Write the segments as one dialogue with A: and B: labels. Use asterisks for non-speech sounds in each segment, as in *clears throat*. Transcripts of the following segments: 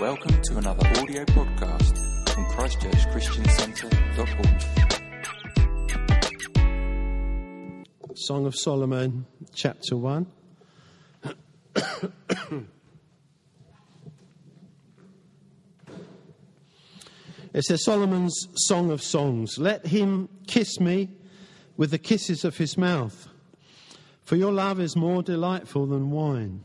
A: Welcome to another audio podcast from ChristchurchChristianCentre.org.
B: Song of Solomon, chapter 1. it says Solomon's Song of Songs. Let him kiss me with the kisses of his mouth, for your love is more delightful than wine.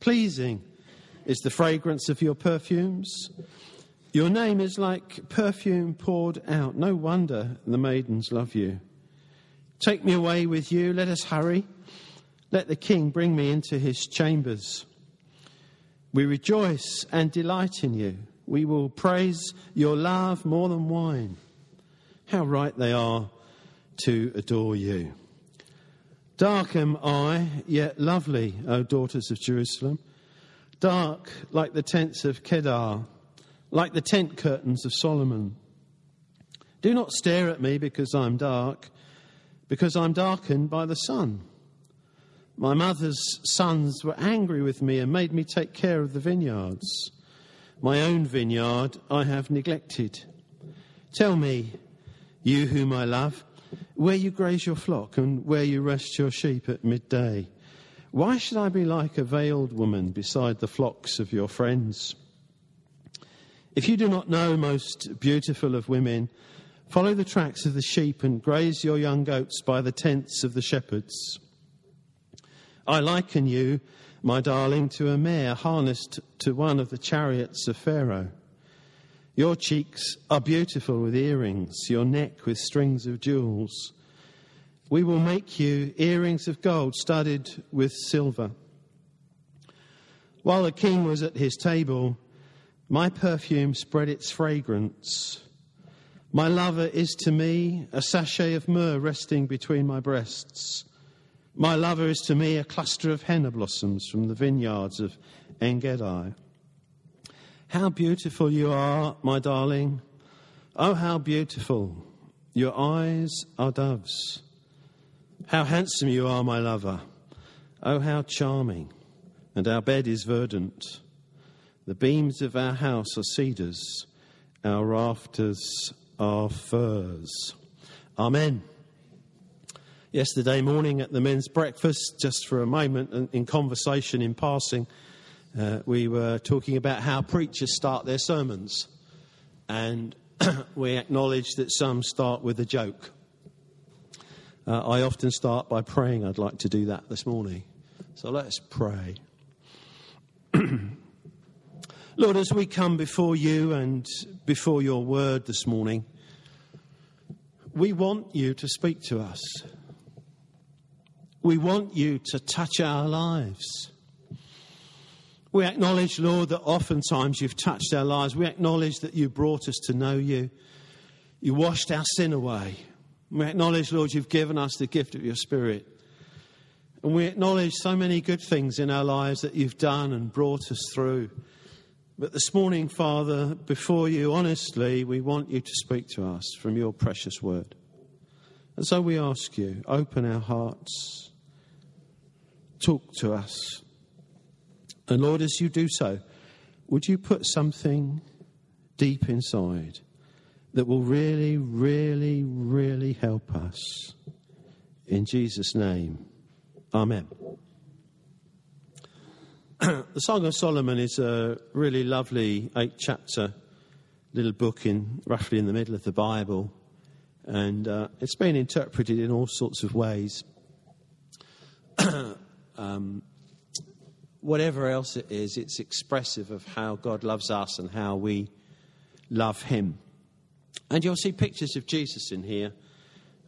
B: Pleasing is the fragrance of your perfumes. Your name is like perfume poured out. No wonder the maidens love you. Take me away with you. Let us hurry. Let the king bring me into his chambers. We rejoice and delight in you. We will praise your love more than wine. How right they are to adore you. Dark am I, yet lovely, O daughters of Jerusalem. Dark like the tents of Kedar, like the tent curtains of Solomon. Do not stare at me because I'm dark, because I'm darkened by the sun. My mother's sons were angry with me and made me take care of the vineyards. My own vineyard I have neglected. Tell me, you whom I love, where you graze your flock and where you rest your sheep at midday. Why should I be like a veiled woman beside the flocks of your friends? If you do not know, most beautiful of women, follow the tracks of the sheep and graze your young goats by the tents of the shepherds. I liken you, my darling, to a mare harnessed to one of the chariots of Pharaoh. Your cheeks are beautiful with earrings, your neck with strings of jewels. We will make you earrings of gold studded with silver. While the king was at his table, my perfume spread its fragrance. My lover is to me a sachet of myrrh resting between my breasts. My lover is to me a cluster of henna blossoms from the vineyards of Engedi. How beautiful you are, my darling. Oh, how beautiful. Your eyes are doves. How handsome you are, my lover. Oh, how charming. And our bed is verdant. The beams of our house are cedars, our rafters are firs. Amen. Yesterday morning at the men's breakfast, just for a moment in conversation in passing, uh, we were talking about how preachers start their sermons. And *clears throat* we acknowledge that some start with a joke. Uh, I often start by praying. I'd like to do that this morning. So let's pray. *clears throat* Lord, as we come before you and before your word this morning, we want you to speak to us. We want you to touch our lives. We acknowledge, Lord, that oftentimes you've touched our lives. We acknowledge that you brought us to know you. You washed our sin away. We acknowledge, Lord, you've given us the gift of your Spirit. And we acknowledge so many good things in our lives that you've done and brought us through. But this morning, Father, before you, honestly, we want you to speak to us from your precious word. And so we ask you, open our hearts, talk to us. And Lord, as you do so, would you put something deep inside that will really, really, really help us. In Jesus' name, Amen. *clears throat* the Song of Solomon is a really lovely eight chapter little book in roughly in the middle of the Bible, and uh, it's been interpreted in all sorts of ways. *clears throat* um, whatever else it is, it's expressive of how God loves us and how we love Him. And you'll see pictures of Jesus in here.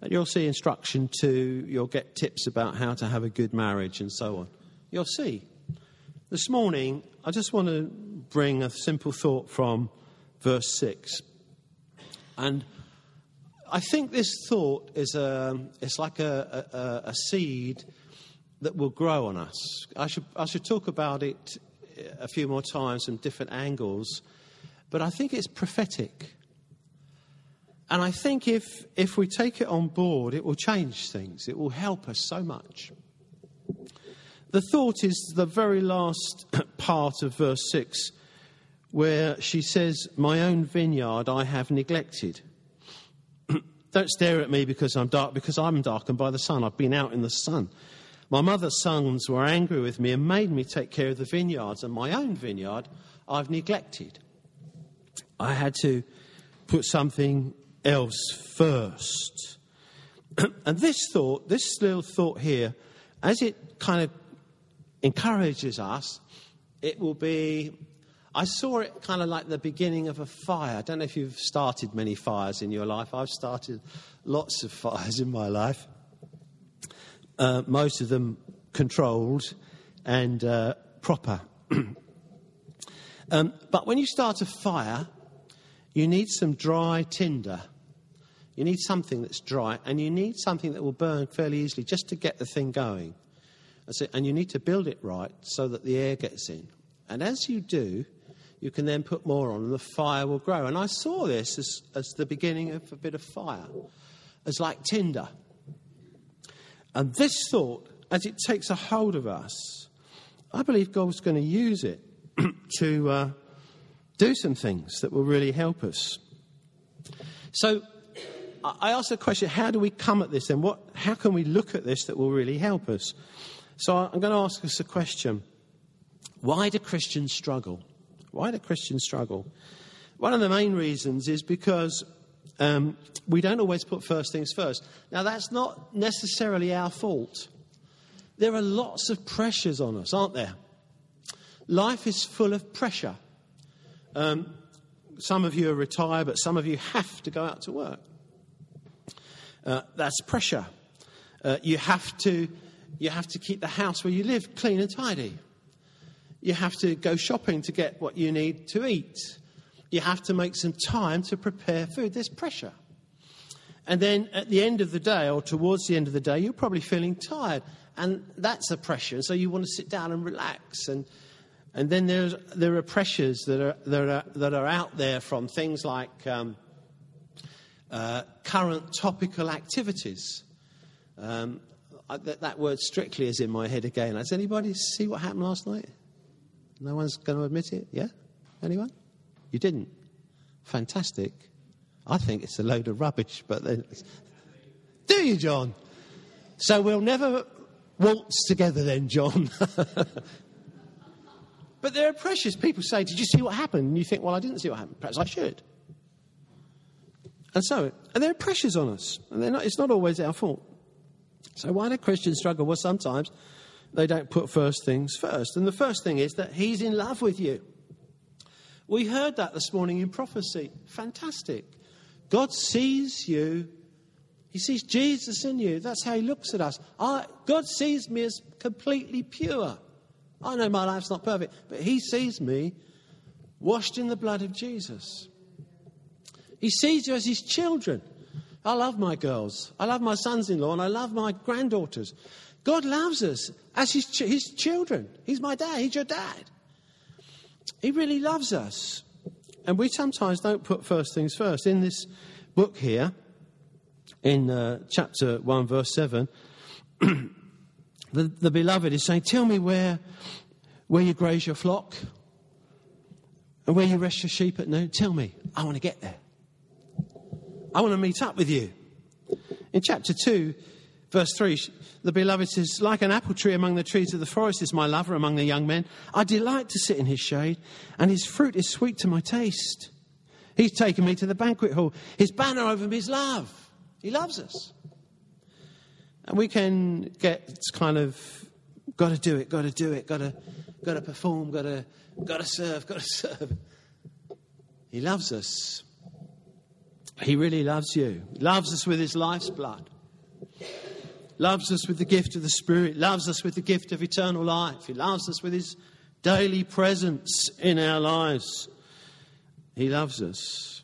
B: And you'll see instruction to, you'll get tips about how to have a good marriage and so on. You'll see. This morning, I just want to bring a simple thought from verse 6. And I think this thought is a, it's like a, a, a seed that will grow on us. I should, I should talk about it a few more times from different angles, but I think it's prophetic. And I think if, if we take it on board, it will change things. It will help us so much. The thought is the very last *clears throat* part of verse 6, where she says, My own vineyard I have neglected. *clears throat* Don't stare at me because I'm dark, because I'm darkened by the sun. I've been out in the sun. My mother's sons were angry with me and made me take care of the vineyards, and my own vineyard I've neglected. I had to put something else first. *clears throat* and this thought, this little thought here, as it kind of encourages us, it will be. I saw it kind of like the beginning of a fire. I don't know if you've started many fires in your life. I've started lots of *laughs* fires in my life, uh, most of them controlled and uh, proper. *clears throat* um, but when you start a fire, you need some dry tinder. You need something that's dry, and you need something that will burn fairly easily just to get the thing going. And you need to build it right so that the air gets in. And as you do, you can then put more on, and the fire will grow. And I saw this as, as the beginning of a bit of fire, as like tinder. And this thought, as it takes a hold of us, I believe God's going to use it *clears throat* to uh, do some things that will really help us. So I asked the question how do we come at this then? What, how can we look at this that will really help us? So I'm going to ask us a question Why do Christians struggle? Why do Christians struggle? One of the main reasons is because um, we don't always put first things first. Now, that's not necessarily our fault. There are lots of pressures on us, aren't there? Life is full of pressure. Um, some of you are retired, but some of you have to go out to work. Uh, that's pressure. Uh, you, have to, you have to keep the house where you live clean and tidy. You have to go shopping to get what you need to eat. You have to make some time to prepare food. There's pressure. And then at the end of the day, or towards the end of the day, you're probably feeling tired. And that's a pressure. So you want to sit down and relax. And, and then there's, there are pressures that are, that, are, that are out there from things like um, uh, current topical activities. Um, I, that, that, word strictly is in my head again. Does anybody see what happened last night? No one's going to admit it? Yeah? Anyone? You didn't? Fantastic. I think it's a load of rubbish, but then. Do you, John? So we'll never waltz together then, John. *laughs* but there are precious people say, Did you see what happened? And you think, Well, I didn't see what happened. Perhaps I should. And so, and there are pressures on us, and not, it's not always our fault. So, why do Christians struggle? Well, sometimes they don't put first things first. And the first thing is that He's in love with you. We heard that this morning in prophecy. Fantastic. God sees you. He sees Jesus in you. That's how He looks at us. I, God sees me as completely pure. I know my life's not perfect, but He sees me washed in the blood of Jesus. He sees you as his children. I love my girls. I love my sons in law and I love my granddaughters. God loves us as his, ch- his children. He's my dad. He's your dad. He really loves us. And we sometimes don't put first things first. In this book here, in uh, chapter 1, verse 7, *clears throat* the, the beloved is saying, Tell me where, where you graze your flock and where you rest your sheep at noon. Tell me. I want to get there. I want to meet up with you. In chapter 2, verse 3, the beloved says, Like an apple tree among the trees of the forest is my lover among the young men. I delight to sit in his shade, and his fruit is sweet to my taste. He's taken me to the banquet hall. His banner over me is love. He loves us. And we can get kind of, got to do it, got to do it, got to, got to perform, got to, got to serve, got to *laughs* serve. He loves us. He really loves you. Loves us with his life's blood. Loves us with the gift of the Spirit. Loves us with the gift of eternal life. He loves us with his daily presence in our lives. He loves us.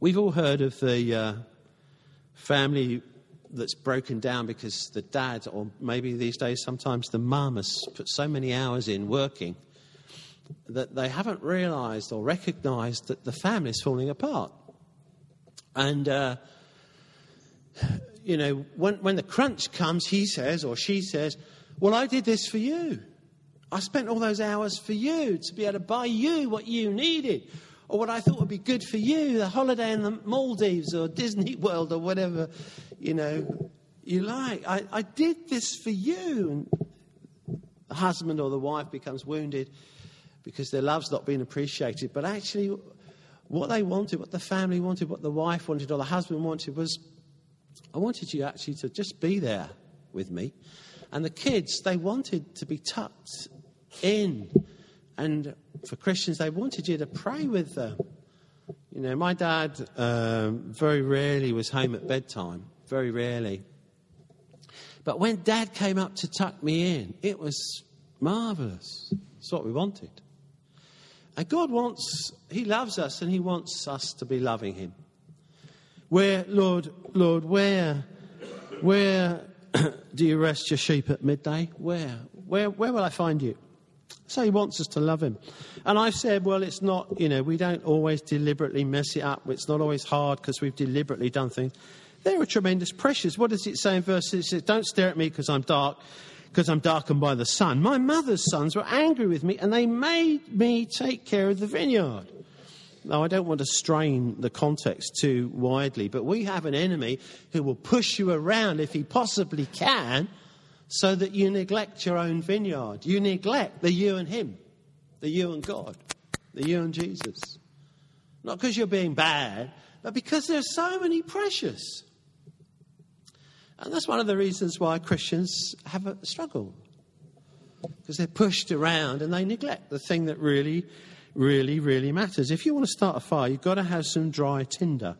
B: We've all heard of the uh, family that's broken down because the dad, or maybe these days sometimes the mum, has put so many hours in working that they haven't realized or recognized that the family is falling apart. And, uh, you know, when, when the crunch comes, he says or she says, Well, I did this for you. I spent all those hours for you to be able to buy you what you needed or what I thought would be good for you, the holiday in the Maldives or Disney *laughs* World or whatever, you know, you like. I, I did this for you. And the husband or the wife becomes wounded because their love's not being appreciated. But actually, what they wanted, what the family wanted, what the wife wanted or the husband wanted was, I wanted you actually to just be there with me. And the kids, they wanted to be tucked in and for Christians, they wanted you to pray with them. You know, my dad um, very rarely was home at bedtime, very rarely. But when dad came up to tuck me in, it was marvelous. It's what we wanted. And God wants, He loves us and He wants us to be loving Him. Where, Lord, Lord, where, where *clears throat* do you rest your sheep at midday? Where? Where, where will I find you? So he wants us to love him. And I've said, well, it's not, you know, we don't always deliberately mess it up. It's not always hard because we've deliberately done things. There are tremendous pressures. What does it say in verse 6? It says, Don't stare at me because I'm dark, because I'm darkened by the sun. My mother's sons were angry with me and they made me take care of the vineyard. Now, I don't want to strain the context too widely, but we have an enemy who will push you around if he possibly can so that you neglect your own vineyard. You neglect the you and Him, the you and God, the you and Jesus. Not because you're being bad, but because there's so many precious. And that's one of the reasons why Christians have a struggle. Because they're pushed around and they neglect the thing that really, really, really matters. If you want to start a fire, you've got to have some dry tinder.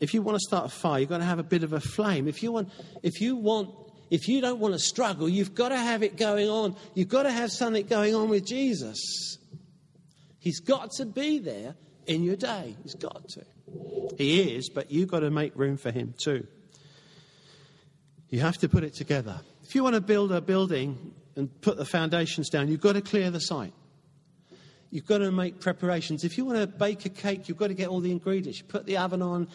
B: If you want to start a fire, you've got to have a bit of a flame. If you want, if you want if you don't want to struggle, you've got to have it going on. You've got to have something going on with Jesus. He's got to be there in your day. He's got to. He is, but you've got to make room for him too. You have to put it together. If you want to build a building and put the foundations down, you've got to clear the site. You've got to make preparations. If you want to bake a cake, you've got to get all the ingredients. You put the oven on,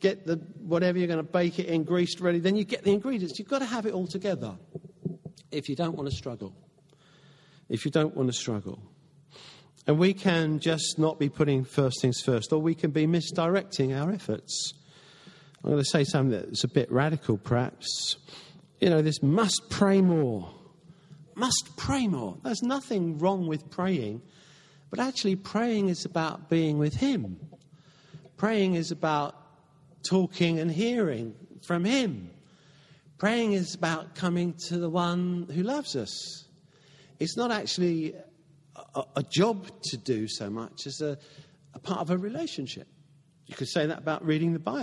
B: get the whatever you're going to bake it in greased ready. Then you get the ingredients. You've got to have it all together if you don't want to struggle. If you don't want to struggle. And we can just not be putting first things first, or we can be misdirecting our efforts. I'm going to say something that's a bit radical, perhaps. You know, this must pray more. Must pray more. There's nothing wrong with praying, but actually, praying is about being with Him. Praying is about talking and hearing from Him. Praying is about coming to the one who loves us. It's not actually a, a job to do so much as a, a part of a relationship. You could say that about reading the Bible.